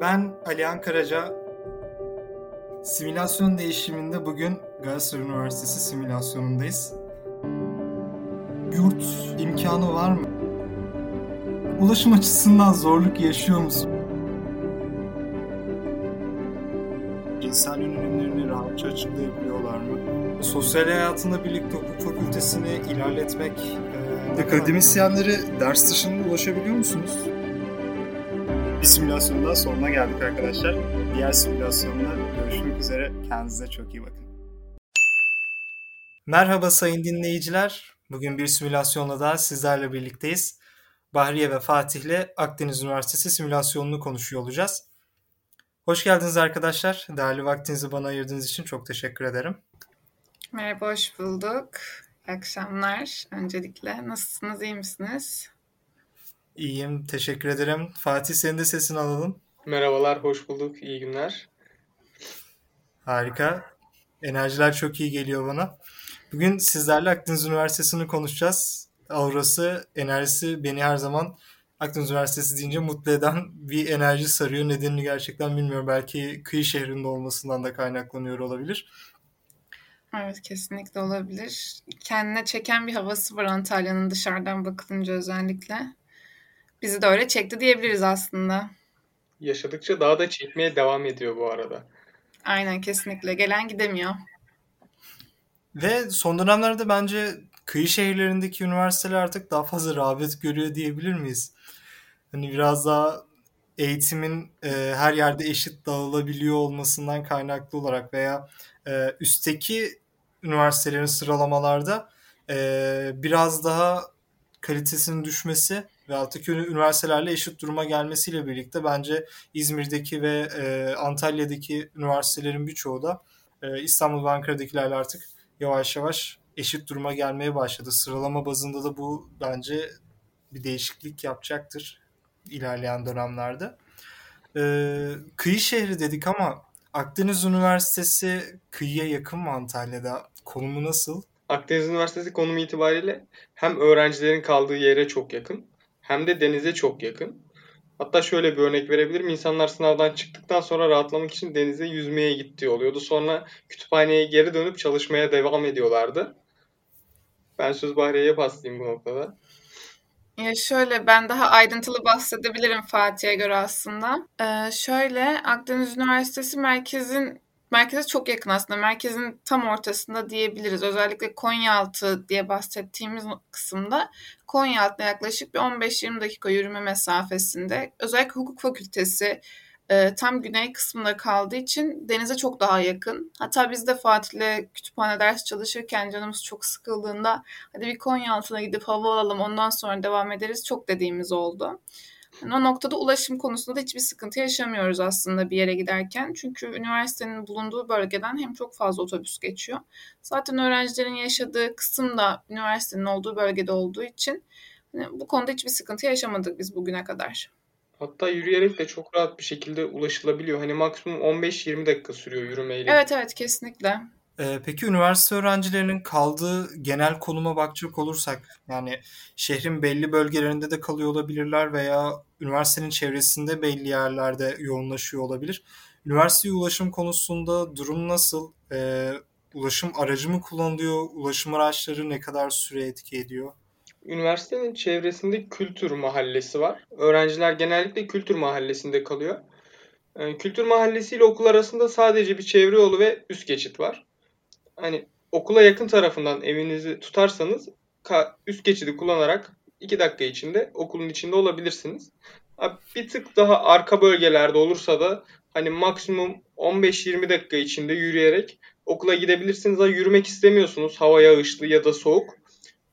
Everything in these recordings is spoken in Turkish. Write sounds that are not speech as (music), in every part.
Ben Alihan Karaca. Simülasyon değişiminde bugün Galatasaray Üniversitesi simülasyonundayız. Yurt imkanı var mı? Ulaşım açısından zorluk yaşıyor musun? İnsan yönelimlerini rahatça açıklayabiliyorlar mı? Sosyal hayatında birlikte hukuk fakültesini ilerletmek... E, akademisyenlere ders dışında ulaşabiliyor musunuz? Bir simülasyonun daha sonuna geldik arkadaşlar. Diğer simülasyonda görüşmek üzere. Kendinize çok iyi bakın. Merhaba sayın dinleyiciler. Bugün bir simülasyonla daha sizlerle birlikteyiz. Bahriye ve Fatih ile Akdeniz Üniversitesi simülasyonunu konuşuyor olacağız. Hoş geldiniz arkadaşlar. Değerli vaktinizi bana ayırdığınız için çok teşekkür ederim. Merhaba, hoş bulduk. İyi akşamlar öncelikle. Nasılsınız, iyi misiniz? İyiyim, teşekkür ederim. Fatih senin de sesini alalım. Merhabalar, hoş bulduk. İyi günler. Harika. Enerjiler çok iyi geliyor bana. Bugün sizlerle Akdeniz Üniversitesi'ni konuşacağız. Aurası, enerjisi beni her zaman Akdeniz Üniversitesi deyince mutlu eden bir enerji sarıyor. Nedenini gerçekten bilmiyorum. Belki kıyı şehrinde olmasından da kaynaklanıyor olabilir. Evet kesinlikle olabilir. Kendine çeken bir havası var Antalya'nın dışarıdan bakılınca özellikle. Bizi de öyle çekti diyebiliriz aslında. Yaşadıkça daha da çekmeye devam ediyor bu arada. Aynen kesinlikle. Gelen gidemiyor. Ve son dönemlerde bence kıyı şehirlerindeki üniversiteler artık daha fazla rağbet görüyor diyebilir miyiz? Hani biraz daha eğitimin e, her yerde eşit dağılabiliyor olmasından kaynaklı olarak veya e, üstteki üniversitelerin sıralamalarda e, biraz daha kalitesinin düşmesi ve alttaki üniversitelerle eşit duruma gelmesiyle birlikte bence İzmir'deki ve e, Antalya'daki üniversitelerin birçoğu da e, İstanbul ve Ankara'dakilerle artık yavaş yavaş eşit duruma gelmeye başladı. Sıralama bazında da bu bence bir değişiklik yapacaktır ilerleyen dönemlerde. Ee, kıyı şehri dedik ama Akdeniz Üniversitesi kıyıya yakın mı Antalya'da? Konumu nasıl? Akdeniz Üniversitesi konumu itibariyle hem öğrencilerin kaldığı yere çok yakın hem de denize çok yakın. Hatta şöyle bir örnek verebilirim. İnsanlar sınavdan çıktıktan sonra rahatlamak için denize yüzmeye gittiği oluyordu. Sonra kütüphaneye geri dönüp çalışmaya devam ediyorlardı. Ben söz Bahriye'ye paslayayım bu noktada. Ya şöyle ben daha ayrıntılı bahsedebilirim Fatih'e göre aslında. Ee, şöyle Akdeniz Üniversitesi merkezin merkeze çok yakın aslında. Merkezin tam ortasında diyebiliriz. Özellikle Konyaaltı diye bahsettiğimiz kısımda Konyaaltı'na yaklaşık bir 15-20 dakika yürüme mesafesinde. Özellikle hukuk fakültesi e, tam güney kısmında kaldığı için denize çok daha yakın. Hatta biz de Fatih'le kütüphane ders çalışırken canımız çok sıkıldığında hadi bir Konyaaltı'na gidip hava alalım ondan sonra devam ederiz çok dediğimiz oldu. Yani o noktada ulaşım konusunda da hiçbir sıkıntı yaşamıyoruz aslında bir yere giderken. Çünkü üniversitenin bulunduğu bölgeden hem çok fazla otobüs geçiyor. Zaten öğrencilerin yaşadığı kısım da üniversitenin olduğu bölgede olduğu için yani bu konuda hiçbir sıkıntı yaşamadık biz bugüne kadar. Hatta yürüyerek de çok rahat bir şekilde ulaşılabiliyor. Hani maksimum 15-20 dakika sürüyor yürümeyle. Evet evet kesinlikle. Ee, peki üniversite öğrencilerinin kaldığı genel konuma bakacak olursak yani şehrin belli bölgelerinde de kalıyor olabilirler veya üniversitenin çevresinde belli yerlerde yoğunlaşıyor olabilir. Üniversiteye ulaşım konusunda durum nasıl? Ee, ulaşım aracı mı kullanılıyor? Ulaşım araçları ne kadar süre etki ediyor? Üniversitenin çevresinde kültür mahallesi var. Öğrenciler genellikle kültür mahallesinde kalıyor. Ee, kültür mahallesi ile okul arasında sadece bir çevre yolu ve üst geçit var hani okula yakın tarafından evinizi tutarsanız üst geçidi kullanarak 2 dakika içinde okulun içinde olabilirsiniz. Bir tık daha arka bölgelerde olursa da hani maksimum 15-20 dakika içinde yürüyerek okula gidebilirsiniz. Ama yürümek istemiyorsunuz hava yağışlı ya da soğuk.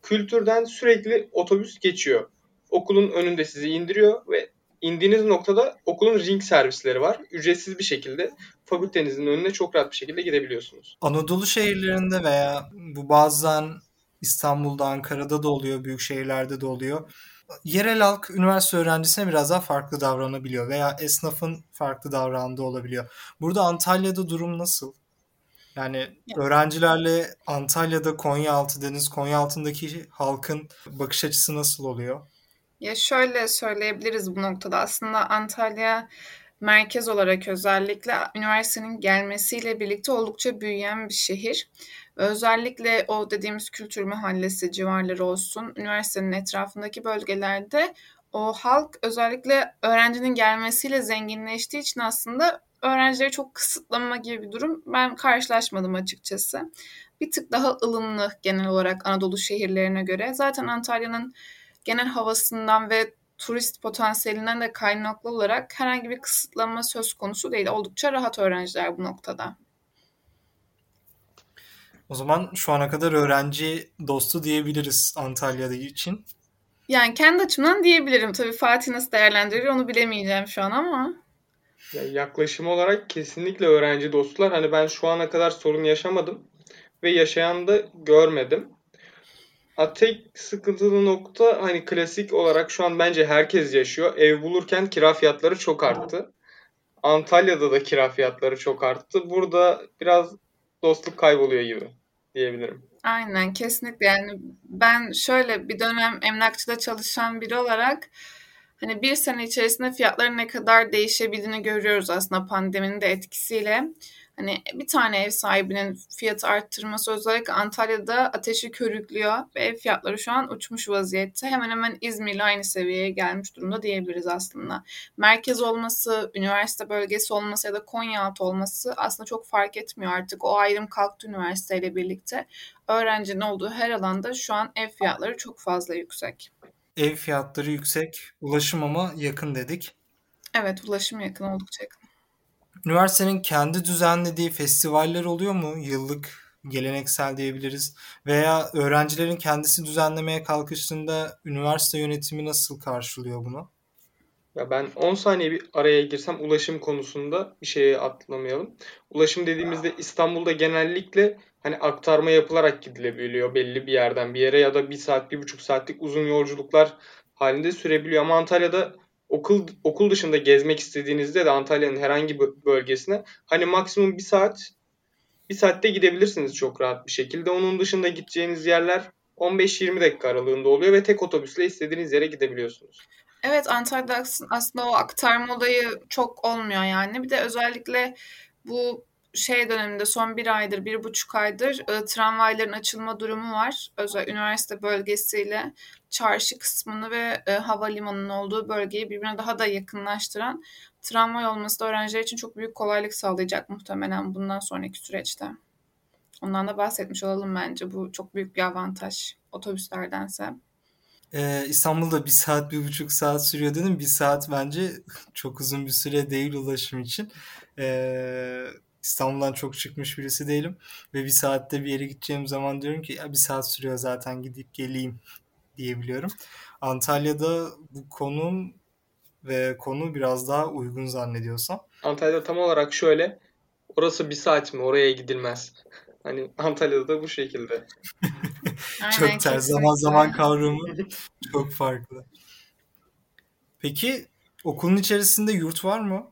Kültürden sürekli otobüs geçiyor. Okulun önünde sizi indiriyor ve indiğiniz noktada okulun ring servisleri var. Ücretsiz bir şekilde fakültenizin önüne çok rahat bir şekilde gidebiliyorsunuz. Anadolu şehirlerinde veya bu bazen İstanbul'da, Ankara'da da oluyor, büyük şehirlerde de oluyor. Yerel halk üniversite öğrencisine biraz daha farklı davranabiliyor veya esnafın farklı davrandığı olabiliyor. Burada Antalya'da durum nasıl? Yani öğrencilerle Antalya'da Konyaaltı deniz, Konyaaltı'ndaki halkın bakış açısı nasıl oluyor? Ya şöyle söyleyebiliriz bu noktada. Aslında Antalya merkez olarak özellikle üniversitenin gelmesiyle birlikte oldukça büyüyen bir şehir. Özellikle o dediğimiz kültür mahallesi civarları olsun, üniversitenin etrafındaki bölgelerde o halk özellikle öğrencinin gelmesiyle zenginleştiği için aslında öğrencileri çok kısıtlama gibi bir durum ben karşılaşmadım açıkçası. Bir tık daha ılımlı genel olarak Anadolu şehirlerine göre. Zaten Antalya'nın genel havasından ve turist potansiyelinden de kaynaklı olarak herhangi bir kısıtlama söz konusu değil. Oldukça rahat öğrenciler bu noktada. O zaman şu ana kadar öğrenci dostu diyebiliriz Antalya'da için. Yani kendi açımdan diyebilirim. Tabii Fatih nasıl değerlendirir onu bilemeyeceğim şu an ama. Ya yaklaşım olarak kesinlikle öğrenci dostlar. Hani ben şu ana kadar sorun yaşamadım ve yaşayan da görmedim. Ha, tek sıkıntılı nokta hani klasik olarak şu an bence herkes yaşıyor. Ev bulurken kira fiyatları çok arttı. Antalya'da da kira fiyatları çok arttı. Burada biraz dostluk kayboluyor gibi diyebilirim. Aynen kesinlikle yani ben şöyle bir dönem emlakçıda çalışan biri olarak hani bir sene içerisinde fiyatların ne kadar değişebildiğini görüyoruz aslında pandeminin de etkisiyle. Hani bir tane ev sahibinin fiyatı arttırması özellikle Antalya'da ateşi körüklüyor ve ev fiyatları şu an uçmuş vaziyette. Hemen hemen İzmir'le aynı seviyeye gelmiş durumda diyebiliriz aslında. Merkez olması, üniversite bölgesi olması ya da Konyaaltı olması aslında çok fark etmiyor artık. O ayrım kalktı üniversiteyle birlikte. Öğrencinin olduğu her alanda şu an ev fiyatları çok fazla yüksek. Ev fiyatları yüksek, ulaşım ama yakın dedik. Evet, ulaşım yakın, oldukça yakın. Üniversitenin kendi düzenlediği festivaller oluyor mu? Yıllık, geleneksel diyebiliriz. Veya öğrencilerin kendisi düzenlemeye kalkıştığında üniversite yönetimi nasıl karşılıyor bunu? Ya ben 10 saniye bir araya girsem ulaşım konusunda bir şeye atlamayalım. Ulaşım dediğimizde İstanbul'da genellikle hani aktarma yapılarak gidilebiliyor belli bir yerden bir yere ya da bir saat, bir buçuk saatlik uzun yolculuklar halinde sürebiliyor. Ama Antalya'da okul okul dışında gezmek istediğinizde de Antalya'nın herhangi bir bölgesine hani maksimum bir saat bir saatte gidebilirsiniz çok rahat bir şekilde. Onun dışında gideceğiniz yerler 15-20 dakika aralığında oluyor ve tek otobüsle istediğiniz yere gidebiliyorsunuz. Evet Antalya'da aslında o aktarma olayı çok olmuyor yani. Bir de özellikle bu şey döneminde son bir aydır, bir buçuk aydır e, tramvayların açılma durumu var. Özel üniversite bölgesiyle çarşı kısmını ve e, havalimanının olduğu bölgeyi birbirine daha da yakınlaştıran tramvay olması da öğrenciler için çok büyük kolaylık sağlayacak muhtemelen bundan sonraki süreçte. Ondan da bahsetmiş olalım bence. Bu çok büyük bir avantaj otobüslerdense. Ee, İstanbul'da bir saat, bir buçuk saat sürüyor dedim. Bir saat bence (laughs) çok uzun bir süre değil ulaşım için. Ee, İstanbul'dan çok çıkmış birisi değilim. Ve bir saatte bir yere gideceğim zaman diyorum ki ya bir saat sürüyor zaten gidip geleyim diyebiliyorum. Antalya'da bu konum ve konu biraz daha uygun zannediyorsam. Antalya'da tam olarak şöyle orası bir saat mi oraya gidilmez. (laughs) Hani Antalya'da da bu şekilde. (laughs) çok ters zaman zaman kavramı (laughs) çok farklı. Peki okulun içerisinde yurt var mı?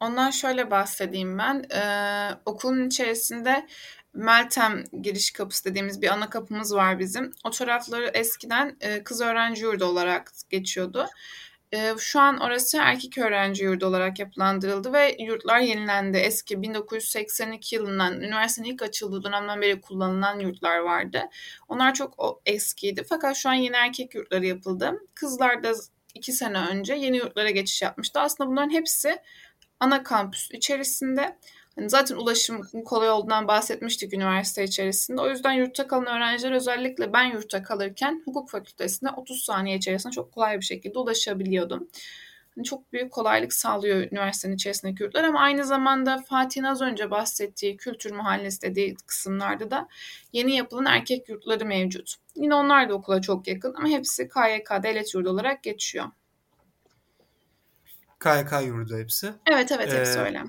Ondan şöyle bahsedeyim ben. Ee, okulun içerisinde Meltem giriş kapısı dediğimiz bir ana kapımız var bizim. O tarafları eskiden e, kız öğrenci yurdu olarak geçiyordu. E, şu an orası erkek öğrenci yurdu olarak yapılandırıldı ve yurtlar yenilendi. Eski 1982 yılından üniversitenin ilk açıldığı dönemden beri kullanılan yurtlar vardı. Onlar çok eskiydi fakat şu an yeni erkek yurtları yapıldı. Kızlar da iki sene önce yeni yurtlara geçiş yapmıştı. Aslında bunların hepsi ana kampüs içerisinde. Hani zaten ulaşım kolay olduğundan bahsetmiştik üniversite içerisinde. O yüzden yurtta kalan öğrenciler özellikle ben yurtta kalırken hukuk fakültesine 30 saniye içerisinde çok kolay bir şekilde ulaşabiliyordum. Yani çok büyük kolaylık sağlıyor üniversitenin içerisindeki yurtlar ama aynı zamanda Fatih'in az önce bahsettiği kültür mahallesi dediği kısımlarda da yeni yapılan erkek yurtları mevcut. Yine onlar da okula çok yakın ama hepsi KYK devlet yurdu olarak geçiyor. KYK yurdu hepsi. Evet evet hepsi ee, öyle.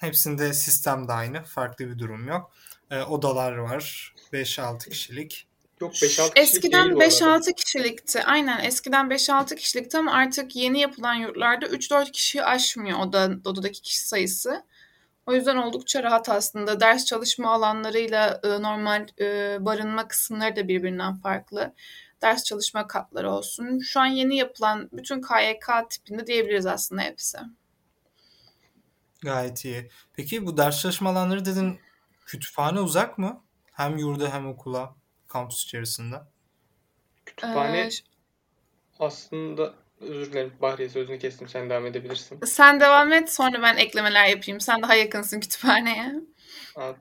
Hepsinde sistem de aynı. Farklı bir durum yok. E, odalar var. 5-6 kişilik. Yok 5-6 kişilik Eskiden 5-6 kişilikti. Aynen eskiden 5-6 kişilikti ama artık yeni yapılan yurtlarda 3-4 kişiyi aşmıyor oda, odadaki kişi sayısı. O yüzden oldukça rahat aslında. Ders çalışma alanlarıyla e, normal e, barınma kısımları da birbirinden farklı. Ders çalışma katları olsun. Şu an yeni yapılan bütün KYK tipinde diyebiliriz aslında hepsi. Gayet iyi. Peki bu ders çalışma alanları dedin kütüphane uzak mı? Hem yurda hem okula kampüs içerisinde. Kütüphane ee, aslında özür dilerim Bahriye sözünü kestim sen devam edebilirsin. Sen devam et sonra ben eklemeler yapayım. Sen daha yakınsın kütüphaneye.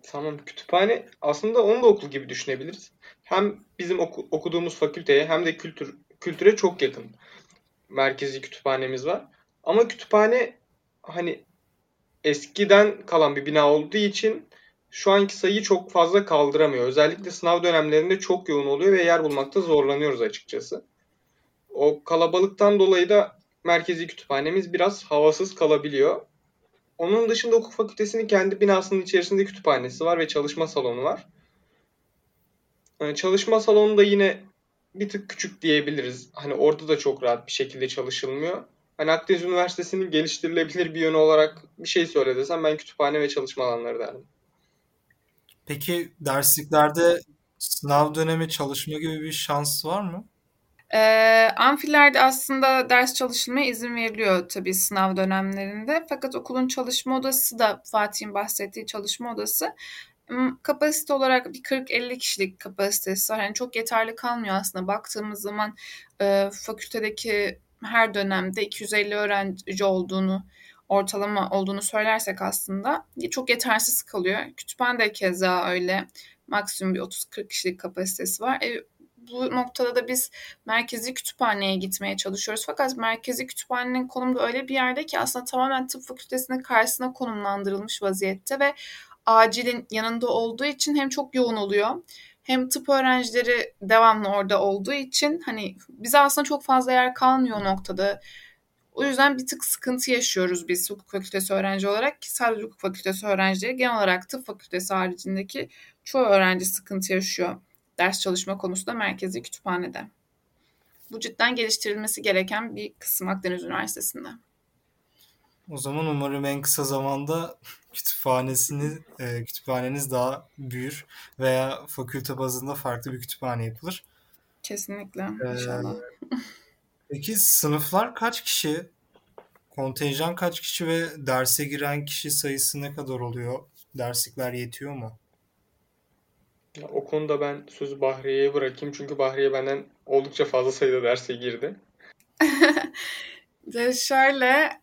Tamam kütüphane aslında onu da okul gibi düşünebiliriz. Hem bizim oku, okuduğumuz fakülteye hem de kültür kültüre çok yakın. Merkezi kütüphanemiz var. Ama kütüphane hani eskiden kalan bir bina olduğu için şu anki sayıyı çok fazla kaldıramıyor. Özellikle sınav dönemlerinde çok yoğun oluyor ve yer bulmakta zorlanıyoruz açıkçası. O kalabalıktan dolayı da merkezi kütüphanemiz biraz havasız kalabiliyor. Onun dışında hukuk fakültesinin kendi binasının içerisinde kütüphanesi var ve çalışma salonu var. Yani çalışma salonu da yine bir tık küçük diyebiliriz. Hani orada da çok rahat bir şekilde çalışılmıyor. Hani Akdeniz Üniversitesi'nin geliştirilebilir bir yönü olarak bir şey söyle desem ben kütüphane ve çalışma alanları derdim. Peki dersliklerde sınav dönemi çalışma gibi bir şans var mı? E, amfilerde aslında ders çalışılmaya izin veriliyor tabii sınav dönemlerinde. Fakat okulun çalışma odası da Fatih'in bahsettiği çalışma odası kapasite olarak bir 40-50 kişilik kapasitesi var. Yani çok yeterli kalmıyor aslında. Baktığımız zaman e, fakültedeki her dönemde 250 öğrenci olduğunu ortalama olduğunu söylersek aslında çok yetersiz kalıyor. Kütüphane de keza öyle. Maksimum bir 30-40 kişilik kapasitesi var. E, bu noktada da biz merkezi kütüphaneye gitmeye çalışıyoruz. Fakat merkezi kütüphanenin konumu da öyle bir yerde ki aslında tamamen tıp fakültesinin karşısına konumlandırılmış vaziyette ve acilin yanında olduğu için hem çok yoğun oluyor hem tıp öğrencileri devamlı orada olduğu için hani bize aslında çok fazla yer kalmıyor noktada. O yüzden bir tık sıkıntı yaşıyoruz biz hukuk fakültesi öğrenci olarak ki sadece hukuk fakültesi öğrencileri genel olarak tıp fakültesi haricindeki çoğu öğrenci sıkıntı yaşıyor ders çalışma konusunda merkezi kütüphanede. Bu cidden geliştirilmesi gereken bir kısım Akdeniz Üniversitesi'nde. O zaman umarım en kısa zamanda kütüphanesini e, kütüphaneniz daha büyür veya fakülte bazında farklı bir kütüphane yapılır. Kesinlikle ee, inşallah. Peki sınıflar kaç kişi? Kontenjan kaç kişi ve derse giren kişi sayısı ne kadar oluyor? Derslikler yetiyor mu? O konuda ben sözü Bahriye'ye bırakayım. Çünkü Bahriye benden oldukça fazla sayıda derse girdi. (laughs) şöyle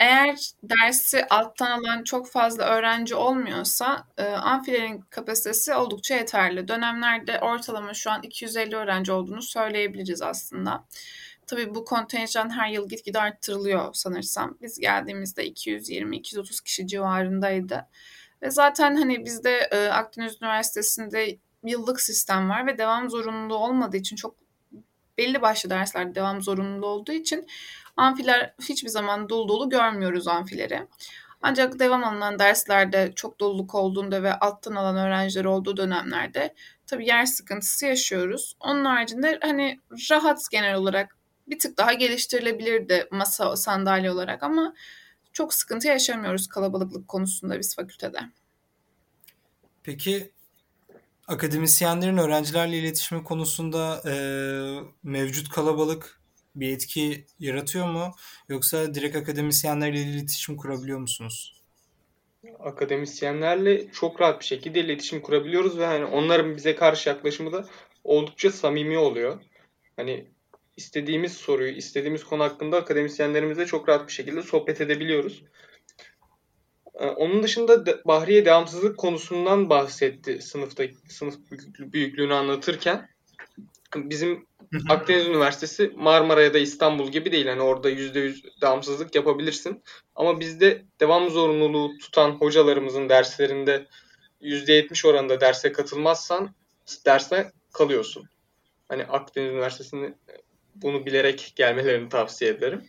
eğer dersi alttan alan çok fazla öğrenci olmuyorsa amfilerin kapasitesi oldukça yeterli. Dönemlerde ortalama şu an 250 öğrenci olduğunu söyleyebiliriz aslında. Tabii bu kontenjan her yıl gitgide arttırılıyor sanırsam. Biz geldiğimizde 220-230 kişi civarındaydı. Ve zaten hani bizde Akdeniz Üniversitesi'nde yıllık sistem var ve devam zorunluluğu olmadığı için çok belli başlı derslerde devam zorunluluğu olduğu için Amfiler hiçbir zaman dolu dolu görmüyoruz amfileri. Ancak devam alınan derslerde çok doluluk olduğunda ve alttan alan öğrenciler olduğu dönemlerde tabii yer sıkıntısı yaşıyoruz. Onun haricinde hani rahat genel olarak bir tık daha geliştirilebilirdi masa sandalye olarak ama çok sıkıntı yaşamıyoruz kalabalıklık konusunda biz fakültede. Peki akademisyenlerin öğrencilerle iletişimi konusunda e, mevcut kalabalık bir etki yaratıyor mu? Yoksa direkt akademisyenlerle iletişim kurabiliyor musunuz? Akademisyenlerle çok rahat bir şekilde iletişim kurabiliyoruz ve hani onların bize karşı yaklaşımı da oldukça samimi oluyor. Hani istediğimiz soruyu, istediğimiz konu hakkında akademisyenlerimizle çok rahat bir şekilde sohbet edebiliyoruz. Ee, onun dışında Bahriye devamsızlık konusundan bahsetti sınıfta sınıf büyüklüğünü anlatırken. Bizim Akdeniz Üniversitesi Marmara ya da İstanbul gibi değil. Hani orada %100 devamsızlık yapabilirsin. Ama bizde devam zorunluluğu tutan hocalarımızın derslerinde %70 oranında derse katılmazsan derse kalıyorsun. Hani Akdeniz Üniversitesi'nin bunu bilerek gelmelerini tavsiye ederim.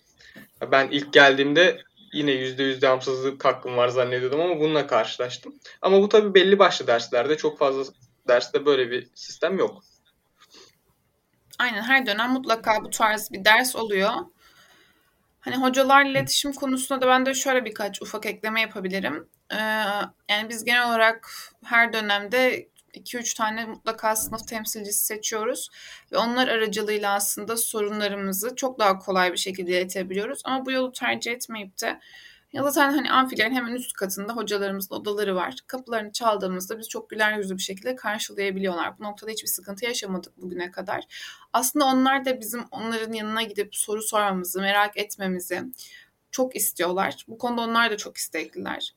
Ben ilk geldiğimde yine %100 devamsızlık hakkım var zannediyordum ama bununla karşılaştım. Ama bu tabii belli başlı derslerde çok fazla derste böyle bir sistem yok. Aynen her dönem mutlaka bu tarz bir ders oluyor. Hani hocalarla iletişim konusunda da ben de şöyle birkaç ufak ekleme yapabilirim. Ee, yani biz genel olarak her dönemde 2-3 tane mutlaka sınıf temsilcisi seçiyoruz ve onlar aracılığıyla aslında sorunlarımızı çok daha kolay bir şekilde iletebiliyoruz. Ama bu yolu tercih etmeyip de ya zaten hani amfilerin hemen üst katında hocalarımızın odaları var. Kapılarını çaldığımızda biz çok güler yüzlü bir şekilde karşılayabiliyorlar. Bu noktada hiçbir sıkıntı yaşamadık bugüne kadar. Aslında onlar da bizim onların yanına gidip soru sormamızı, merak etmemizi çok istiyorlar. Bu konuda onlar da çok istekliler.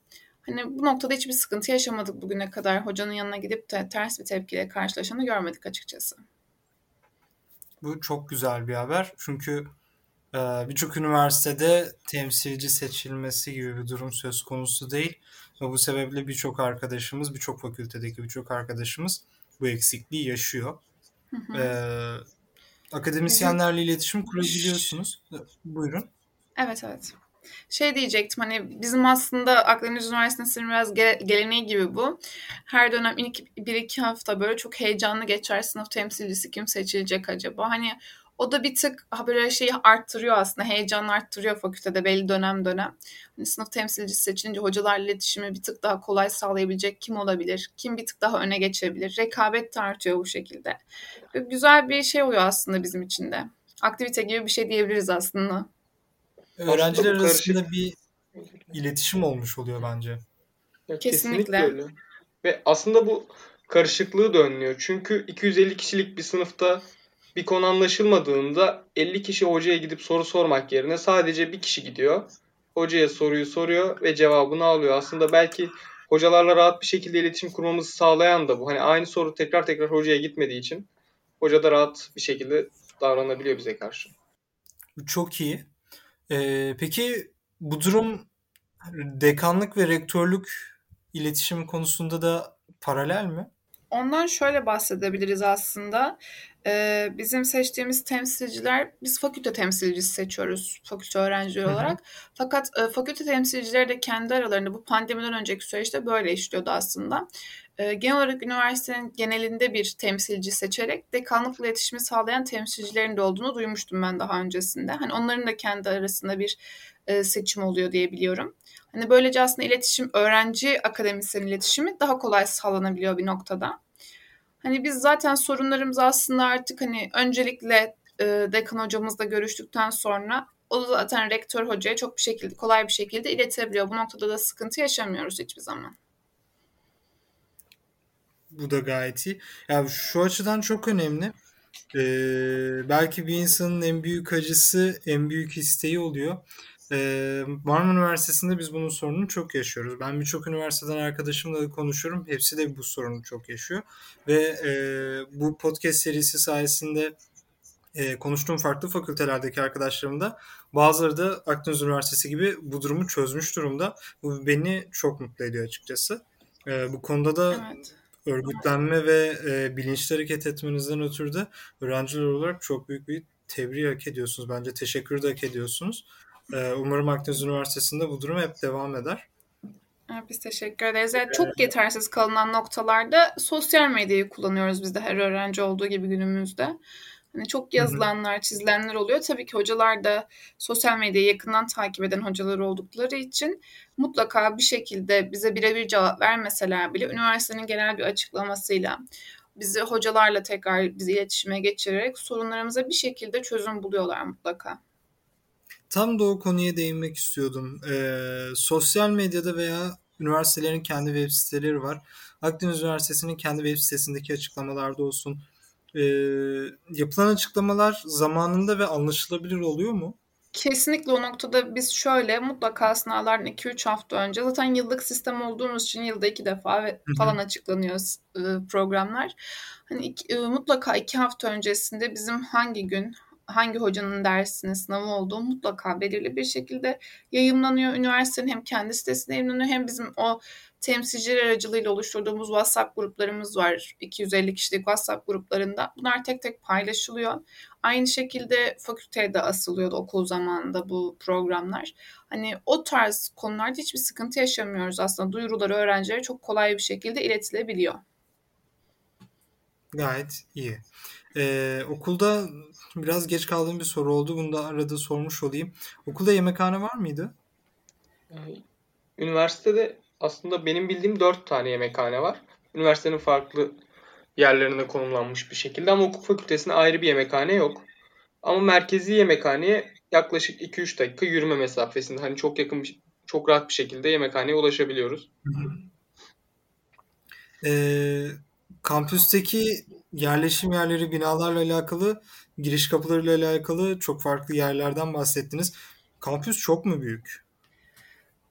Hani bu noktada hiçbir sıkıntı yaşamadık bugüne kadar. Hocanın yanına gidip de ters bir tepkiyle karşılaşanı görmedik açıkçası. Bu çok güzel bir haber. Çünkü e, birçok üniversitede temsilci seçilmesi gibi bir durum söz konusu değil. Ve bu sebeple birçok arkadaşımız, birçok fakültedeki birçok arkadaşımız bu eksikliği yaşıyor. Hı hı. Ee, akademisyenlerle iletişim kurabiliyorsunuz. Buyurun. Evet evet. Şey diyecektim hani bizim aslında Akdeniz Üniversitesi'nin biraz geleneği gibi bu. Her dönem ilk bir iki hafta böyle çok heyecanlı geçer sınıf temsilcisi kim seçilecek acaba? Hani o da bir tık böyle şeyi arttırıyor aslında. Heyecanı arttırıyor fakültede belli dönem dönem. Hani sınıf temsilcisi seçince hocalarla iletişimi bir tık daha kolay sağlayabilecek kim olabilir? Kim bir tık daha öne geçebilir? Rekabet de artıyor bu şekilde. Ve güzel bir şey oluyor aslında bizim için de. Aktivite gibi bir şey diyebiliriz aslında. Öğrenciler arasında karışık... bir iletişim olmuş oluyor bence. Ya kesinlikle. kesinlikle öyle. Ve aslında bu karışıklığı da önlüyor. Çünkü 250 kişilik bir sınıfta bir konu anlaşılmadığında 50 kişi hocaya gidip soru sormak yerine sadece bir kişi gidiyor. Hocaya soruyu soruyor ve cevabını alıyor. Aslında belki hocalarla rahat bir şekilde iletişim kurmamızı sağlayan da bu. Hani aynı soru tekrar tekrar hocaya gitmediği için hoca da rahat bir şekilde davranabiliyor bize karşı. Bu çok iyi. Ee, peki bu durum dekanlık ve rektörlük iletişim konusunda da paralel mi? Ondan şöyle bahsedebiliriz aslında. Ee, bizim seçtiğimiz temsilciler, biz fakülte temsilcisi seçiyoruz fakülte öğrencileri olarak. Fakat e, fakülte temsilcileri de kendi aralarında bu pandemiden önceki süreçte böyle işliyordu aslında. E, genel olarak üniversitenin genelinde bir temsilci seçerek dekanlıkla iletişimi sağlayan temsilcilerin de olduğunu duymuştum ben daha öncesinde. Hani onların da kendi arasında bir e, seçim oluyor diye biliyorum. Hani böylece aslında iletişim, öğrenci akademisyen iletişimi daha kolay sağlanabiliyor bir noktada. Hani biz zaten sorunlarımız aslında artık hani öncelikle e, dekan hocamızla görüştükten sonra o da zaten rektör hocaya çok bir şekilde kolay bir şekilde iletebiliyor. Bu noktada da sıkıntı yaşamıyoruz hiçbir zaman. Bu da gayet iyi. Yani şu açıdan çok önemli. Ee, belki bir insanın en büyük acısı, en büyük isteği oluyor. Ee, Marmara Üniversitesi'nde biz bunun sorununu çok yaşıyoruz. Ben birçok üniversiteden arkadaşımla da konuşuyorum. Hepsi de bu sorunu çok yaşıyor. Ve e, bu podcast serisi sayesinde e, konuştuğum farklı fakültelerdeki arkadaşlarım da bazıları da Akdeniz Üniversitesi gibi bu durumu çözmüş durumda. Bu beni çok mutlu ediyor açıkçası. E, bu konuda da evet. örgütlenme ve e, bilinçli hareket etmenizden ötürü de öğrenciler olarak çok büyük bir tebrik hak ediyorsunuz. Bence teşekkür de hak ediyorsunuz. E, umarım Akdeniz Üniversitesi'nde bu durum hep devam eder. Biz teşekkür ederiz. Yani çok yetersiz kalınan noktalarda sosyal medyayı kullanıyoruz biz de her öğrenci olduğu gibi günümüzde. Hani çok yazılanlar, çizilenler oluyor. Tabii ki hocalar da sosyal medyayı yakından takip eden hocalar oldukları için mutlaka bir şekilde bize birebir cevap vermeseler bile üniversitenin genel bir açıklamasıyla bizi hocalarla tekrar bizi iletişime geçirerek sorunlarımıza bir şekilde çözüm buluyorlar mutlaka. Tam da o konuya değinmek istiyordum. Ee, sosyal medyada veya üniversitelerin kendi web siteleri var. Akdeniz Üniversitesi'nin kendi web sitesindeki açıklamalarda olsun. Ee, yapılan açıklamalar zamanında ve anlaşılabilir oluyor mu? Kesinlikle o noktada biz şöyle mutlaka sınavlardan 2-3 hafta önce zaten yıllık sistem olduğumuz için yılda iki defa ve falan açıklanıyor e, programlar. Hani iki, e, mutlaka iki hafta öncesinde bizim hangi gün hangi hocanın dersine sınavı olduğu mutlaka belirli bir şekilde yayınlanıyor. Üniversitenin hem kendi sitesinde yayınlanıyor hem bizim o temsilciler aracılığıyla oluşturduğumuz WhatsApp gruplarımız var. 250 kişilik WhatsApp gruplarında. Bunlar tek tek paylaşılıyor. Aynı şekilde fakülteye de asılıyordu okul zamanında bu programlar. Hani o tarz konularda hiçbir sıkıntı yaşamıyoruz aslında. Duyuruları öğrencilere çok kolay bir şekilde iletilebiliyor. Gayet iyi. Ee, okulda biraz geç kaldığım bir soru oldu. Bunu da arada sormuş olayım. Okulda yemekhane var mıydı? Ee, üniversitede aslında benim bildiğim dört tane yemekhane var. Üniversitenin farklı yerlerine konumlanmış bir şekilde ama hukuk fakültesine ayrı bir yemekhane yok. Ama merkezi yemekhaneye yaklaşık 2-3 dakika yürüme mesafesinde hani çok yakın çok rahat bir şekilde yemekhaneye ulaşabiliyoruz. Ee, kampüsteki yerleşim yerleri, binalarla alakalı, giriş kapılarıyla alakalı çok farklı yerlerden bahsettiniz. Kampüs çok mu büyük?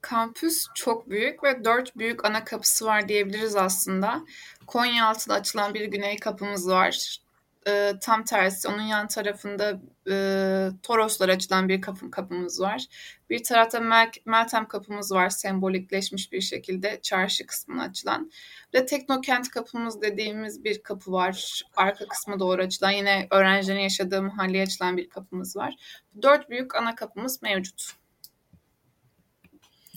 Kampüs çok büyük ve dört büyük ana kapısı var diyebiliriz aslında. Konyaaltı'da açılan bir güney kapımız var. Ee, tam tersi onun yan tarafında e, Toroslar açılan bir kapı, kapımız var. Bir tarafta Mel Meltem kapımız var sembolikleşmiş bir şekilde çarşı kısmına açılan. Ve Teknokent kapımız dediğimiz bir kapı var. Arka kısmı doğru açılan yine öğrencilerin yaşadığı mahalleye açılan bir kapımız var. Dört büyük ana kapımız mevcut.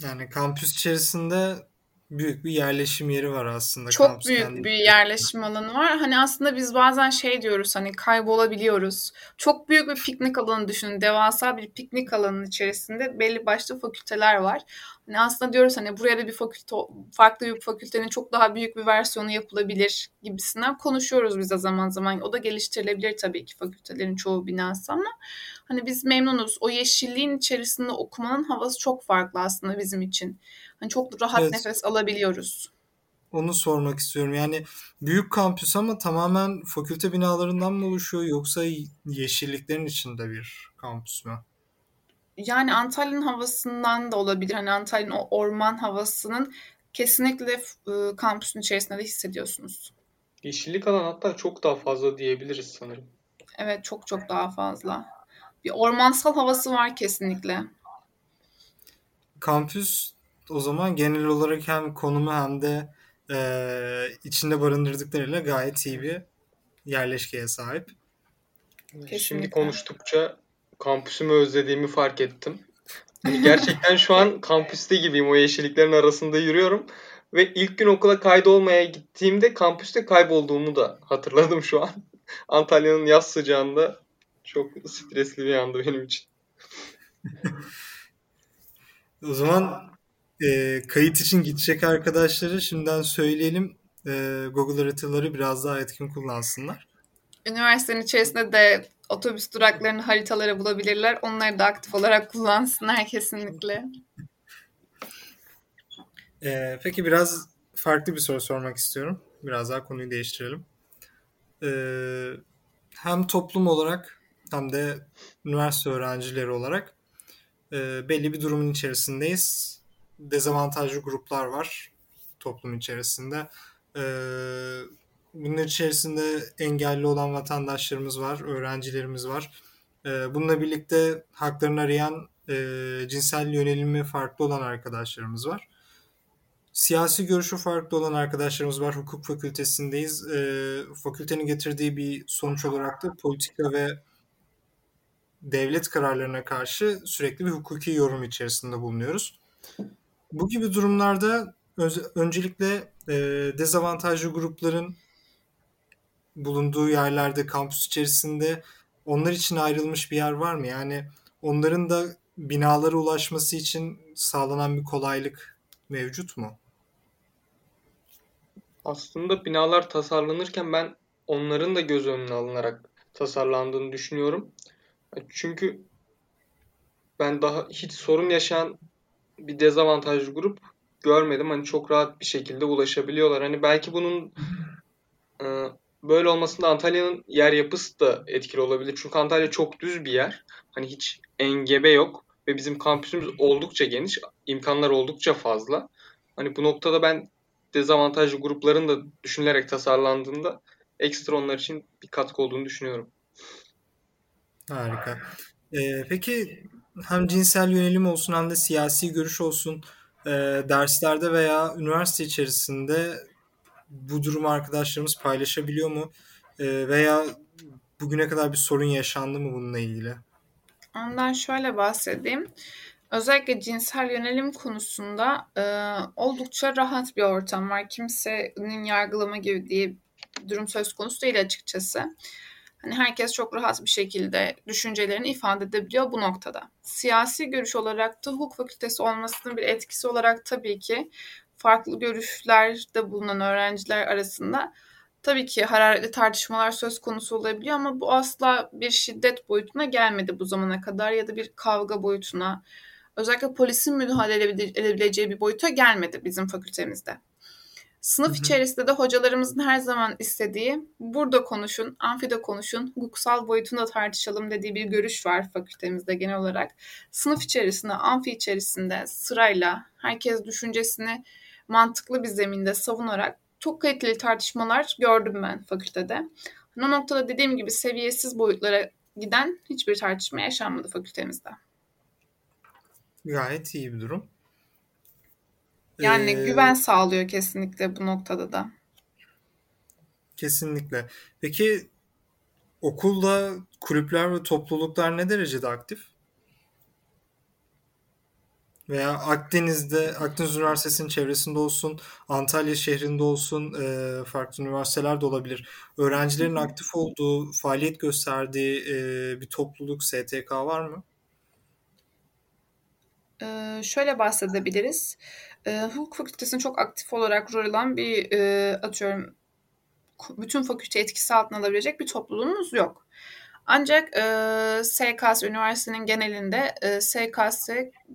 Yani kampüs içerisinde büyük bir yerleşim yeri var aslında. Çok kampüs büyük kendi. bir yerleşim alanı var. Hani aslında biz bazen şey diyoruz hani kaybolabiliyoruz. Çok büyük bir piknik alanı düşünün. Devasa bir piknik alanının içerisinde belli başlı fakülteler var. Hani aslında diyoruz hani buraya da bir fakülte, farklı bir fakültenin çok daha büyük bir versiyonu yapılabilir gibisinden konuşuyoruz bize zaman zaman. O da geliştirilebilir tabii ki fakültelerin çoğu binası ama hani biz memnunuz. O yeşilliğin içerisinde okumanın havası çok farklı aslında bizim için. Hani çok rahat Evet. nefes alabiliyoruz. Onu sormak istiyorum. Yani büyük kampüs ama tamamen fakülte binalarından mı oluşuyor yoksa yeşilliklerin içinde bir kampüs mü? Yani Antalya'nın havasından da olabilir. Hani Antalya'nın o orman havasının kesinlikle e, kampüsün içerisinde de hissediyorsunuz. Yeşillik alan hatta çok daha fazla diyebiliriz sanırım. Evet çok çok daha fazla. Bir ormansal havası var kesinlikle. Kampüs o zaman genel olarak hem konumu hem de e, içinde barındırdıklarıyla gayet iyi bir yerleşkeye sahip. Kesinlikle. Şimdi konuştukça kampüsümü özlediğimi fark ettim. Hani (laughs) gerçekten şu an kampüste gibiyim. O yeşilliklerin arasında yürüyorum. Ve ilk gün okula kaydolmaya gittiğimde kampüste kaybolduğumu da hatırladım şu an. (laughs) Antalya'nın yaz sıcağında çok stresli bir andı benim için. O zaman e, kayıt için gidecek arkadaşları şimdiden söyleyelim. E, Google haritaları biraz daha etkin kullansınlar. Üniversitenin içerisinde de otobüs duraklarını haritalara bulabilirler. Onları da aktif olarak kullansınlar kesinlikle. E, peki biraz farklı bir soru sormak istiyorum. Biraz daha konuyu değiştirelim. E, hem toplum olarak hem de üniversite öğrencileri olarak e, belli bir durumun içerisindeyiz. Dezavantajlı gruplar var toplum içerisinde. E, bunun içerisinde engelli olan vatandaşlarımız var, öğrencilerimiz var. E, bununla birlikte haklarını arayan e, cinsel yönelimi farklı olan arkadaşlarımız var. Siyasi görüşü farklı olan arkadaşlarımız var. Hukuk fakültesindeyiz. E, fakültenin getirdiği bir sonuç olarak da politika ve devlet kararlarına karşı sürekli bir hukuki yorum içerisinde bulunuyoruz. Bu gibi durumlarda öncelikle e, dezavantajlı grupların bulunduğu yerlerde kampüs içerisinde onlar için ayrılmış bir yer var mı? Yani onların da binalara ulaşması için sağlanan bir kolaylık mevcut mu? Aslında binalar tasarlanırken ben onların da göz önüne alınarak tasarlandığını düşünüyorum. Çünkü ben daha hiç sorun yaşayan bir dezavantajlı grup görmedim. Hani çok rahat bir şekilde ulaşabiliyorlar. Hani belki bunun e, böyle olmasında Antalya'nın yer yapısı da etkili olabilir. Çünkü Antalya çok düz bir yer. Hani hiç engebe yok ve bizim kampüsümüz oldukça geniş, imkanlar oldukça fazla. Hani bu noktada ben dezavantajlı grupların da düşünülerek tasarlandığında ekstra onlar için bir katkı olduğunu düşünüyorum. Harika. Ee, peki hem cinsel yönelim olsun hem de siyasi görüş olsun e, derslerde veya üniversite içerisinde bu durumu arkadaşlarımız paylaşabiliyor mu? E, veya bugüne kadar bir sorun yaşandı mı bununla ilgili? Ondan şöyle bahsedeyim. Özellikle cinsel yönelim konusunda e, oldukça rahat bir ortam var. Kimsenin yargılama gibi diye durum söz konusu değil açıkçası. Hani herkes çok rahat bir şekilde düşüncelerini ifade edebiliyor bu noktada. Siyasi görüş olarak da hukuk fakültesi olmasının bir etkisi olarak tabii ki farklı görüşlerde bulunan öğrenciler arasında tabii ki hararetli tartışmalar söz konusu olabiliyor ama bu asla bir şiddet boyutuna gelmedi bu zamana kadar ya da bir kavga boyutuna özellikle polisin müdahale edebileceği bir boyuta gelmedi bizim fakültemizde. Sınıf Hı-hı. içerisinde de hocalarımızın her zaman istediği burada konuşun, amfide konuşun, hukuksal boyutunda tartışalım dediği bir görüş var fakültemizde genel olarak. Sınıf içerisinde, amfi içerisinde sırayla herkes düşüncesini mantıklı bir zeminde savunarak çok kaliteli tartışmalar gördüm ben fakültede. O noktada dediğim gibi seviyesiz boyutlara giden hiçbir tartışma yaşanmadı fakültemizde. Gayet iyi bir durum. Yani ee, güven sağlıyor kesinlikle bu noktada da. Kesinlikle. Peki okulda kulüpler ve topluluklar ne derecede aktif? Veya Akdeniz'de, Akdeniz Üniversitesi'nin çevresinde olsun, Antalya şehrinde olsun, e, farklı üniversiteler de olabilir. Öğrencilerin aktif olduğu, faaliyet gösterdiği e, bir topluluk, STK var mı? Ee, şöyle bahsedebiliriz. Ee, hukuk fakültesinin çok aktif olarak rol alan bir e, atıyorum bütün fakülte etkisi altına alabilecek bir topluluğumuz yok. Ancak e, SKS, üniversitenin genelinde e, SKS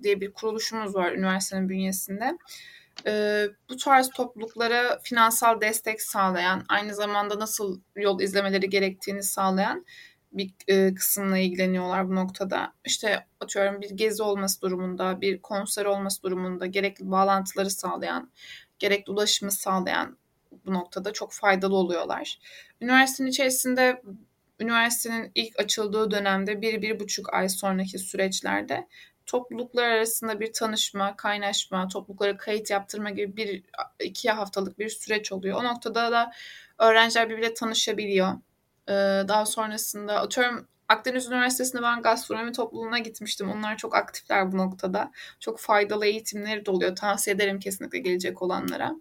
diye bir kuruluşumuz var üniversitenin bünyesinde. E, bu tarz topluluklara finansal destek sağlayan, aynı zamanda nasıl yol izlemeleri gerektiğini sağlayan bir e, kısımla ilgileniyorlar bu noktada. İşte atıyorum bir gezi olması durumunda, bir konser olması durumunda gerekli bağlantıları sağlayan, gerekli ulaşımı sağlayan bu noktada çok faydalı oluyorlar. Üniversitenin içerisinde üniversitenin ilk açıldığı dönemde bir, bir buçuk ay sonraki süreçlerde topluluklar arasında bir tanışma, kaynaşma, topluluklara kayıt yaptırma gibi bir iki haftalık bir süreç oluyor. O noktada da öğrenciler birbiriyle tanışabiliyor daha sonrasında atıyorum Akdeniz Üniversitesi'nde ben gastronomi topluluğuna gitmiştim. Onlar çok aktifler bu noktada. Çok faydalı eğitimleri de oluyor. Tavsiye ederim kesinlikle gelecek olanlara.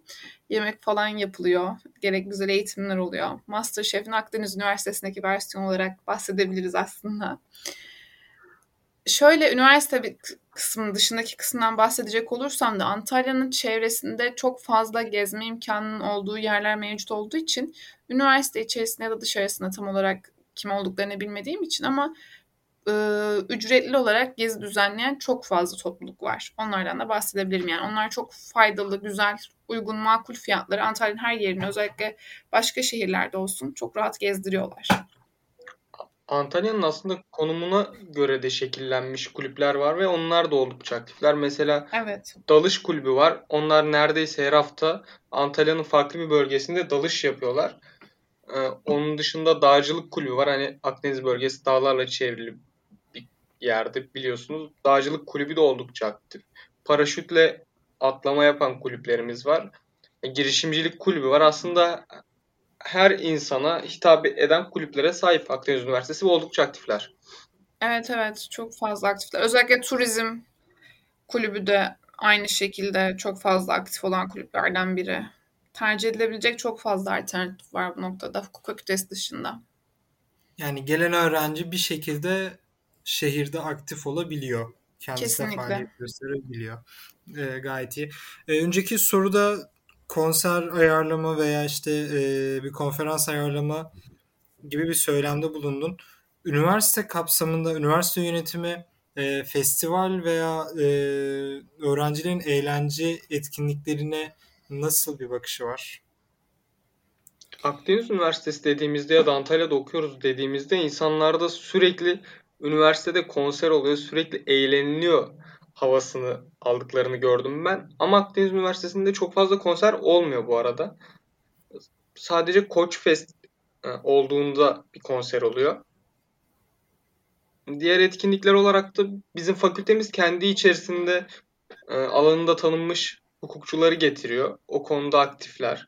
Yemek falan yapılıyor. Gerek güzel eğitimler oluyor. Masterchef'in Akdeniz Üniversitesi'ndeki versiyon olarak bahsedebiliriz aslında. Şöyle üniversite kısmının dışındaki kısımdan bahsedecek olursam da Antalya'nın çevresinde çok fazla gezme imkanının olduğu yerler mevcut olduğu için üniversite içerisinde ya da dışarısında tam olarak kim olduklarını bilmediğim için ama e, ücretli olarak gezi düzenleyen çok fazla topluluk var. Onlardan da bahsedebilirim yani. Onlar çok faydalı, güzel, uygun, makul fiyatları Antalya'nın her yerine özellikle başka şehirlerde olsun çok rahat gezdiriyorlar. Antalya'nın aslında konumuna göre de şekillenmiş kulüpler var ve onlar da oldukça aktifler. Mesela evet. dalış kulübü var. Onlar neredeyse her hafta Antalya'nın farklı bir bölgesinde dalış yapıyorlar. Ee, onun dışında dağcılık kulübü var. Hani Akdeniz bölgesi dağlarla çevrili bir yerde biliyorsunuz. Dağcılık kulübü de oldukça aktif. Paraşütle atlama yapan kulüplerimiz var. E, girişimcilik kulübü var. Aslında her insana hitap eden kulüplere sahip Akdeniz Üniversitesi ve oldukça aktifler. Evet evet çok fazla aktifler. Özellikle turizm kulübü de aynı şekilde çok fazla aktif olan kulüplerden biri. Tercih edilebilecek çok fazla alternatif var bu noktada hukuk fakültesi dışında. Yani gelen öğrenci bir şekilde şehirde aktif olabiliyor. Kendisine Kesinlikle. faaliyet gösterebiliyor. E, gayet iyi. E, önceki soruda konser ayarlama veya işte e, bir konferans ayarlama gibi bir söylemde bulundun. Üniversite kapsamında üniversite yönetimi e, festival veya e, öğrencilerin eğlence etkinliklerine nasıl bir bakışı var? Akdeniz Üniversitesi dediğimizde ya da Antalya'da okuyoruz dediğimizde insanlarda sürekli üniversitede konser oluyor, sürekli eğleniliyor havasını aldıklarını gördüm ben. Ama Akdeniz Üniversitesi'nde çok fazla konser olmuyor bu arada. Sadece Koç Fest e, olduğunda bir konser oluyor. Diğer etkinlikler olarak da bizim fakültemiz kendi içerisinde e, alanında tanınmış hukukçuları getiriyor. O konuda aktifler.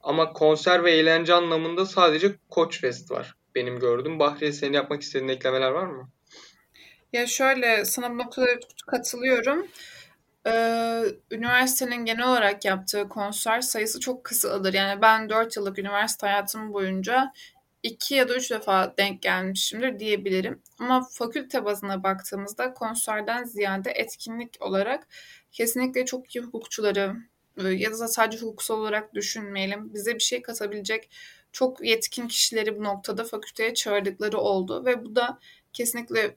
Ama konser ve eğlence anlamında sadece Koç Fest var benim gördüğüm. Bahriye senin yapmak istediğin eklemeler var mı? Ya şöyle sana bu noktada katılıyorum. Ee, üniversitenin genel olarak yaptığı konser sayısı çok kısıtlıdır. Yani ben 4 yıllık üniversite hayatım boyunca iki ya da üç defa denk gelmişimdir diyebilirim. Ama fakülte bazına baktığımızda konserden ziyade etkinlik olarak kesinlikle çok iyi hukukçuları ya da sadece hukuksal olarak düşünmeyelim. Bize bir şey katabilecek çok yetkin kişileri bu noktada fakülteye çağırdıkları oldu ve bu da kesinlikle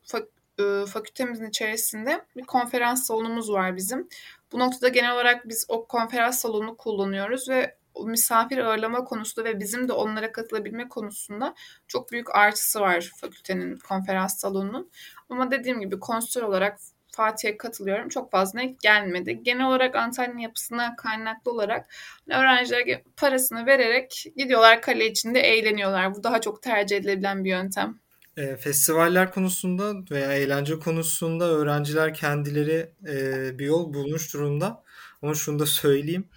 e, fakültemizin içerisinde bir konferans salonumuz var bizim. Bu noktada genel olarak biz o konferans salonunu kullanıyoruz ve misafir ağırlama konusunda ve bizim de onlara katılabilme konusunda çok büyük artısı var fakültenin konferans salonunun. Ama dediğim gibi konser olarak Fatih'e katılıyorum. Çok fazla gelmedi. Genel olarak Antalya'nın yapısına kaynaklı olarak öğrenciler parasını vererek gidiyorlar kale içinde eğleniyorlar. Bu daha çok tercih edilebilen bir yöntem. E, festivaller konusunda veya eğlence konusunda öğrenciler kendileri e, bir yol bulmuş durumda. Ama şunu da söyleyeyim.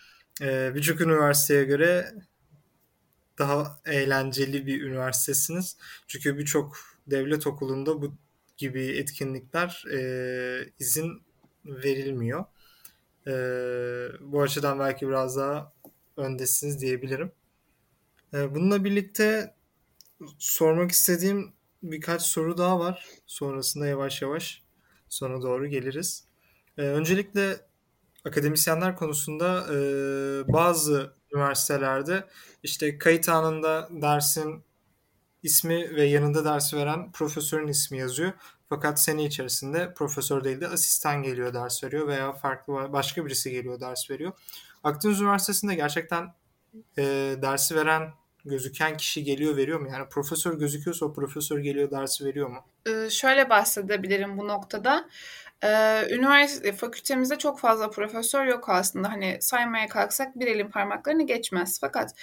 E, birçok üniversiteye göre daha eğlenceli bir üniversitesiniz. Çünkü birçok devlet okulunda bu gibi etkinlikler e, izin verilmiyor. E, bu açıdan belki biraz daha öndesiniz diyebilirim. E, bununla birlikte sormak istediğim birkaç soru daha var. Sonrasında yavaş yavaş sona doğru geliriz. E, öncelikle akademisyenler konusunda e, bazı üniversitelerde işte kayıt anında dersin ismi ve yanında dersi veren profesörün ismi yazıyor. Fakat sene içerisinde profesör değil de asistan geliyor ders veriyor veya farklı başka birisi geliyor ders veriyor. Akdeniz Üniversitesi'nde gerçekten e, dersi veren gözüken kişi geliyor veriyor mu? Yani profesör gözüküyorsa o profesör geliyor dersi veriyor mu? Ee, şöyle bahsedebilirim bu noktada. Üniversite fakültemizde çok fazla profesör yok aslında. Hani saymaya kalksak bir elin parmaklarını geçmez. Fakat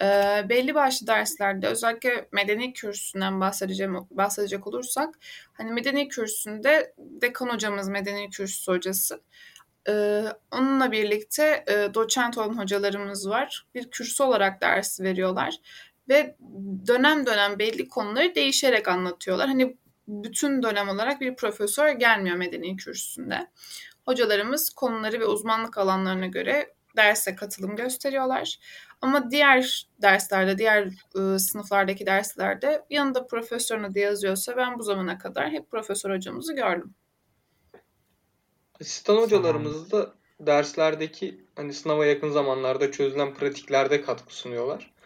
e, belli başlı derslerde özellikle medeni kürsüsünden bahsedeceğim bahsedecek olursak hani medeni kürsüsünde dekan hocamız medeni kürsüsü hocası. Ee, onunla birlikte e, doçent olan hocalarımız var. Bir kürsü olarak ders veriyorlar ve dönem dönem belli konuları değişerek anlatıyorlar. Hani bütün dönem olarak bir profesör gelmiyor medeni kürsüsünde. Hocalarımız konuları ve uzmanlık alanlarına göre derse katılım gösteriyorlar. Ama diğer derslerde, diğer e, sınıflardaki derslerde yanında profesörün adı yazıyorsa ben bu zamana kadar hep profesör hocamızı gördüm. Asistan hocalarımız da derslerdeki hani sınava yakın zamanlarda çözülen pratiklerde katkı sunuyorlar.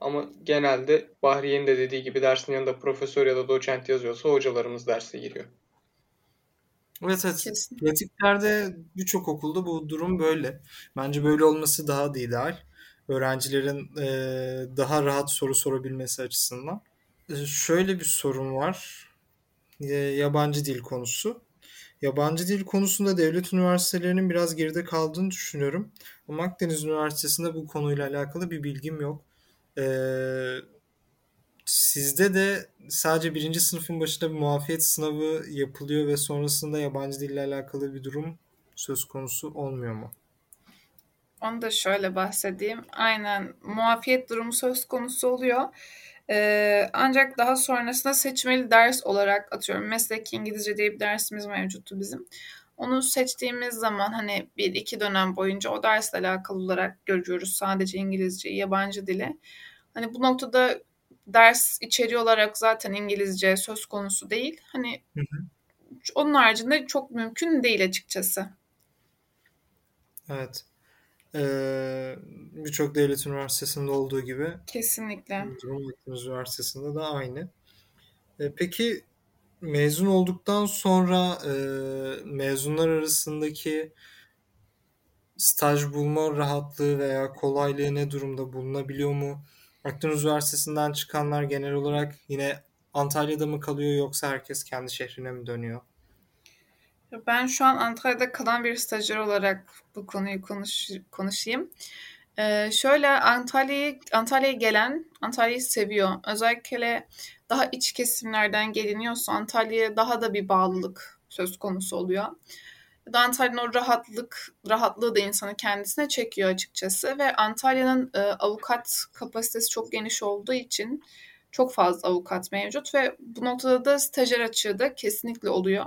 Ama genelde Bahriye'nin de dediği gibi dersin yanında profesör ya da doçent yazıyorsa hocalarımız derse giriyor. Evet evet. Pratiklerde birçok okulda bu durum böyle. Bence böyle olması daha da ideal. Öğrencilerin e, daha rahat soru sorabilmesi açısından. E, şöyle bir sorun var. E, yabancı dil konusu. Yabancı dil konusunda devlet üniversitelerinin biraz geride kaldığını düşünüyorum. Ama Akdeniz Üniversitesi'nde bu konuyla alakalı bir bilgim yok. Ee, sizde de sadece birinci sınıfın başında bir muafiyet sınavı yapılıyor ve sonrasında yabancı dille alakalı bir durum söz konusu olmuyor mu? Onu da şöyle bahsedeyim. Aynen muafiyet durumu söz konusu oluyor. Ee, ancak daha sonrasında seçmeli ders olarak atıyorum. Mesleki İngilizce diye bir dersimiz mevcuttu bizim. Onu seçtiğimiz zaman hani bir iki dönem boyunca o dersle alakalı olarak görüyoruz sadece İngilizceyi, yabancı dili. Hani bu noktada ders içeriği olarak zaten İngilizce söz konusu değil. Hani hı hı. onun haricinde çok mümkün değil açıkçası. Evet. Ee, Birçok devlet üniversitesinde olduğu gibi. Kesinlikle. Durum Üniversitesi'nde de aynı. Ee, peki mezun olduktan sonra e, mezunlar arasındaki staj bulma rahatlığı veya kolaylığı ne durumda bulunabiliyor mu? Akdeniz Üniversitesi'nden çıkanlar genel olarak yine Antalya'da mı kalıyor yoksa herkes kendi şehrine mi dönüyor? Ben şu an Antalya'da kalan bir stajyer olarak bu konuyu konuş, konuşayım. Ee, şöyle Antalya'yı Antalya'ya gelen Antalya'yı seviyor. Özellikle daha iç kesimlerden geliniyorsa Antalya'ya daha da bir bağlılık söz konusu oluyor. Antalya'nın o rahatlık, rahatlığı da insanı kendisine çekiyor açıkçası ve Antalya'nın e, avukat kapasitesi çok geniş olduğu için çok fazla avukat mevcut ve bu noktada da stajyer açığı da kesinlikle oluyor.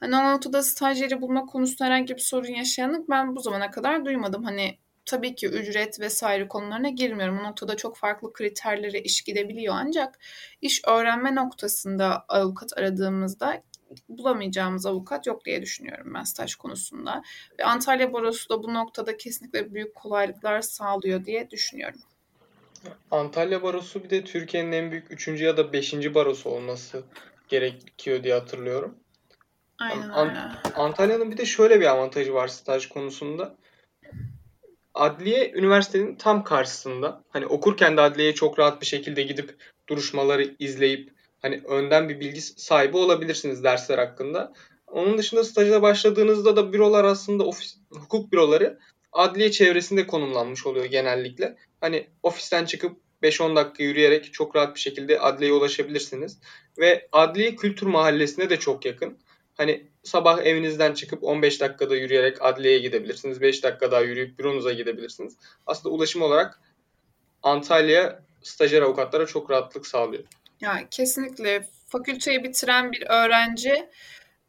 Hani o noktada stajyeri bulma konusunda herhangi bir sorun yaşayanı ben bu zamana kadar duymadım. Hani tabii ki ücret vesaire konularına girmiyorum. O noktada çok farklı kriterlere iş gidebiliyor ancak iş öğrenme noktasında avukat aradığımızda bulamayacağımız avukat yok diye düşünüyorum ben staj konusunda. Ve Antalya Barosu da bu noktada kesinlikle büyük kolaylıklar sağlıyor diye düşünüyorum. Antalya Barosu bir de Türkiye'nin en büyük 3. ya da 5. barosu olması gerekiyor diye hatırlıyorum. Aynen An-. Antalya'nın bir de şöyle bir avantajı var staj konusunda. Adliye üniversitenin tam karşısında. Hani okurken de adliyeye çok rahat bir şekilde gidip duruşmaları izleyip hani önden bir bilgi sahibi olabilirsiniz dersler hakkında. Onun dışında staja başladığınızda da bürolar aslında ofis, hukuk büroları adliye çevresinde konumlanmış oluyor genellikle. Hani ofisten çıkıp 5-10 dakika yürüyerek çok rahat bir şekilde adliyeye ulaşabilirsiniz. Ve adliye kültür mahallesine de çok yakın. Hani sabah evinizden çıkıp 15 dakikada yürüyerek adliyeye gidebilirsiniz. 5 dakika daha yürüyüp büronuza gidebilirsiniz. Aslında ulaşım olarak Antalya stajyer avukatlara çok rahatlık sağlıyor. Ya kesinlikle fakülteyi bitiren bir öğrenci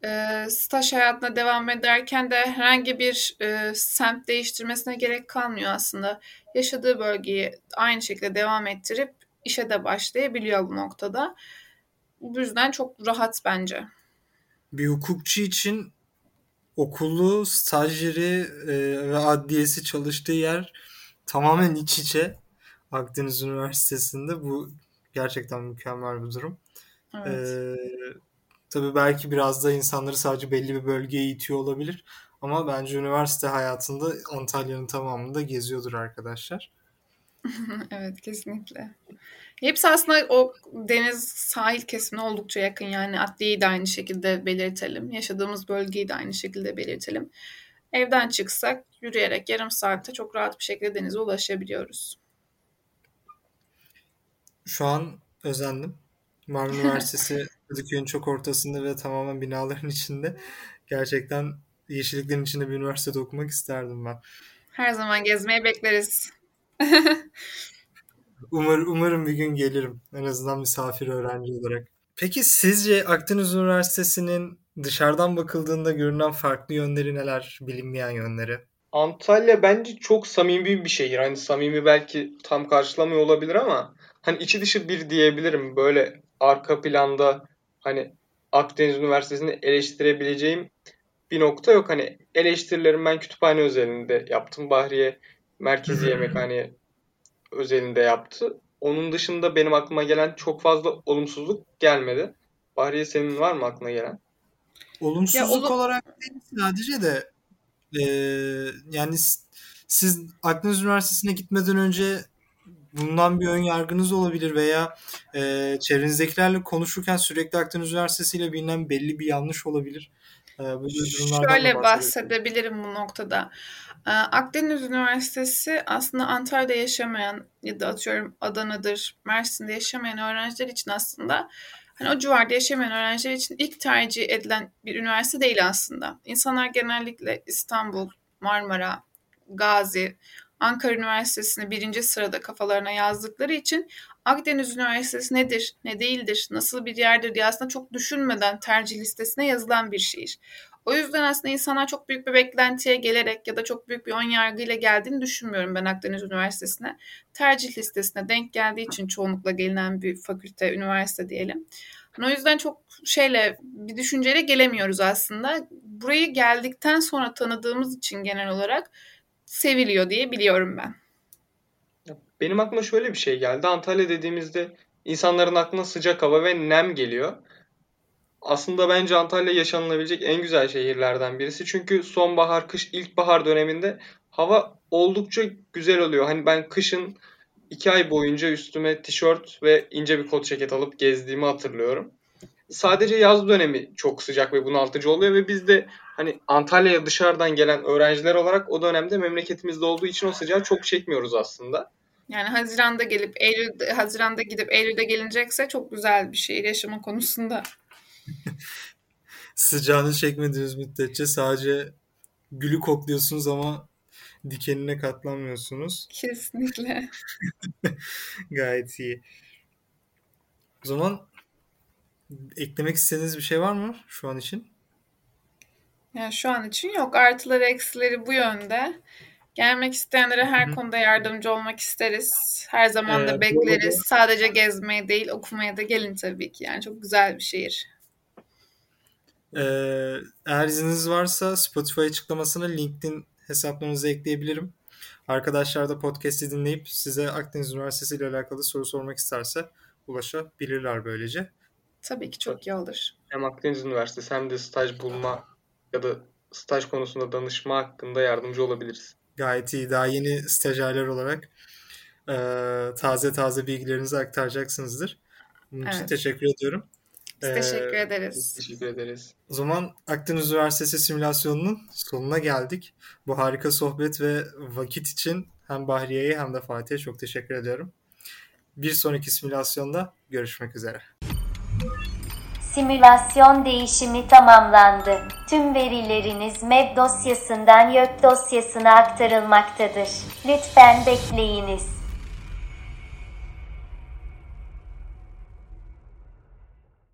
e, staj hayatına devam ederken de herhangi bir e, semt değiştirmesine gerek kalmıyor aslında. Yaşadığı bölgeyi aynı şekilde devam ettirip işe de başlayabiliyor bu noktada. Bu yüzden çok rahat bence. Bir hukukçu için okulu, stajyeri e, ve adliyesi çalıştığı yer tamamen iç içe. Akdeniz Üniversitesi'nde bu gerçekten mükemmel bir durum. Evet. Ee, tabii belki biraz da insanları sadece belli bir bölgeye itiyor olabilir. Ama bence üniversite hayatında Antalya'nın tamamında geziyordur arkadaşlar. (laughs) evet kesinlikle. Hepsi aslında o deniz sahil kesimine oldukça yakın yani adliyeyi de aynı şekilde belirtelim. Yaşadığımız bölgeyi de aynı şekilde belirtelim. Evden çıksak yürüyerek yarım saatte çok rahat bir şekilde denize ulaşabiliyoruz. Şu an özendim. Marmara (laughs) Üniversitesi Kadıköy'ün çok ortasında ve tamamen binaların içinde. Gerçekten yeşilliklerin içinde bir üniversitede okumak isterdim ben. Her zaman gezmeye bekleriz. (laughs) Umar, umarım bir gün gelirim. En azından misafir öğrenci olarak. Peki sizce Akdeniz Üniversitesi'nin dışarıdan bakıldığında görünen farklı yönleri neler? Bilinmeyen yönleri. Antalya bence çok samimi bir şehir. Hani samimi belki tam karşılamıyor olabilir ama hani içi dışı bir diyebilirim. Böyle arka planda hani Akdeniz Üniversitesi'ni eleştirebileceğim bir nokta yok. Hani eleştirilerimi ben kütüphane özelinde yaptım. Bahriye Merkezi (laughs) Yemekhane özelinde yaptı. Onun dışında benim aklıma gelen çok fazla olumsuzluk gelmedi. Bahriye senin var mı aklına gelen? Olumsuzluk ya, olum... olarak değil sadece de e, yani siz Akdeniz Üniversitesi'ne gitmeden önce bundan bir ön yargınız olabilir veya e, çevrenizdekilerle konuşurken sürekli Akdeniz Üniversitesi ile bilinen belli bir yanlış olabilir. E, Şöyle bahsedebilirim bu noktada. E, Akdeniz Üniversitesi aslında Antalya'da yaşamayan ya da atıyorum Adana'dır, Mersin'de yaşamayan öğrenciler için aslında hani o civarda yaşamayan öğrenciler için ilk tercih edilen bir üniversite değil aslında. İnsanlar genellikle İstanbul, Marmara, Gazi, Ankara Üniversitesi'ni birinci sırada kafalarına yazdıkları için Akdeniz Üniversitesi nedir, ne değildir, nasıl bir yerdir diye aslında çok düşünmeden tercih listesine yazılan bir şehir. O yüzden aslında insanlar çok büyük bir beklentiye gelerek ya da çok büyük bir ön yargıyla geldiğini düşünmüyorum ben Akdeniz Üniversitesi'ne. Tercih listesine denk geldiği için çoğunlukla gelinen bir fakülte, üniversite diyelim. O yüzden çok şeyle bir düşünceyle gelemiyoruz aslında. Burayı geldikten sonra tanıdığımız için genel olarak seviliyor diye biliyorum ben. Benim aklıma şöyle bir şey geldi. Antalya dediğimizde insanların aklına sıcak hava ve nem geliyor. Aslında bence Antalya yaşanılabilecek en güzel şehirlerden birisi. Çünkü sonbahar, kış, ilkbahar döneminde hava oldukça güzel oluyor. Hani ben kışın iki ay boyunca üstüme tişört ve ince bir kot ceket alıp gezdiğimi hatırlıyorum. Sadece yaz dönemi çok sıcak ve bunaltıcı oluyor ve biz de hani Antalya'ya dışarıdan gelen öğrenciler olarak o dönemde memleketimizde olduğu için o sıcağı çok çekmiyoruz aslında. Yani Haziran'da gelip Eylül Haziran'da gidip Eylül'de gelinecekse çok güzel bir şehir yaşama konusunda. Sıcağını çekmediğiniz müddetçe sadece gülü kokluyorsunuz ama dikenine katlanmıyorsunuz. Kesinlikle. (laughs) Gayet iyi. O zaman eklemek istediğiniz bir şey var mı şu an için? Yani şu an için yok. Artıları eksileri bu yönde. Gelmek isteyenlere her Hı-hı. konuda yardımcı olmak isteriz. Her zaman da ee, bekleriz. Arada... Sadece gezmeye değil okumaya da gelin tabii ki. Yani çok güzel bir şehir. Ee, eğer izniniz varsa Spotify açıklamasına LinkedIn hesaplarınızı ekleyebilirim. Arkadaşlar da podcast'i dinleyip size Akdeniz Üniversitesi ile alakalı soru sormak isterse ulaşabilirler böylece. Tabii ki çok iyi olur. Hem Akdeniz Üniversitesi hem de staj bulma ya da staj konusunda danışma hakkında yardımcı olabiliriz. Gayet iyi. Daha yeni stajyerler olarak e, taze taze bilgilerinizi aktaracaksınızdır. Bunun için Evet. teşekkür ediyorum. Biz Ee, teşekkür ederiz. Teşekkür ederiz. O zaman Akdeniz Üniversitesi simülasyonunun sonuna geldik. Bu harika sohbet ve vakit için hem Bahriye'ye hem de Fatih'e çok teşekkür ediyorum. Bir sonraki simülasyonda görüşmek üzere. Simülasyon değişimi tamamlandı. Tüm verileriniz MEB dosyasından YÖK dosyasına aktarılmaktadır. Lütfen bekleyiniz.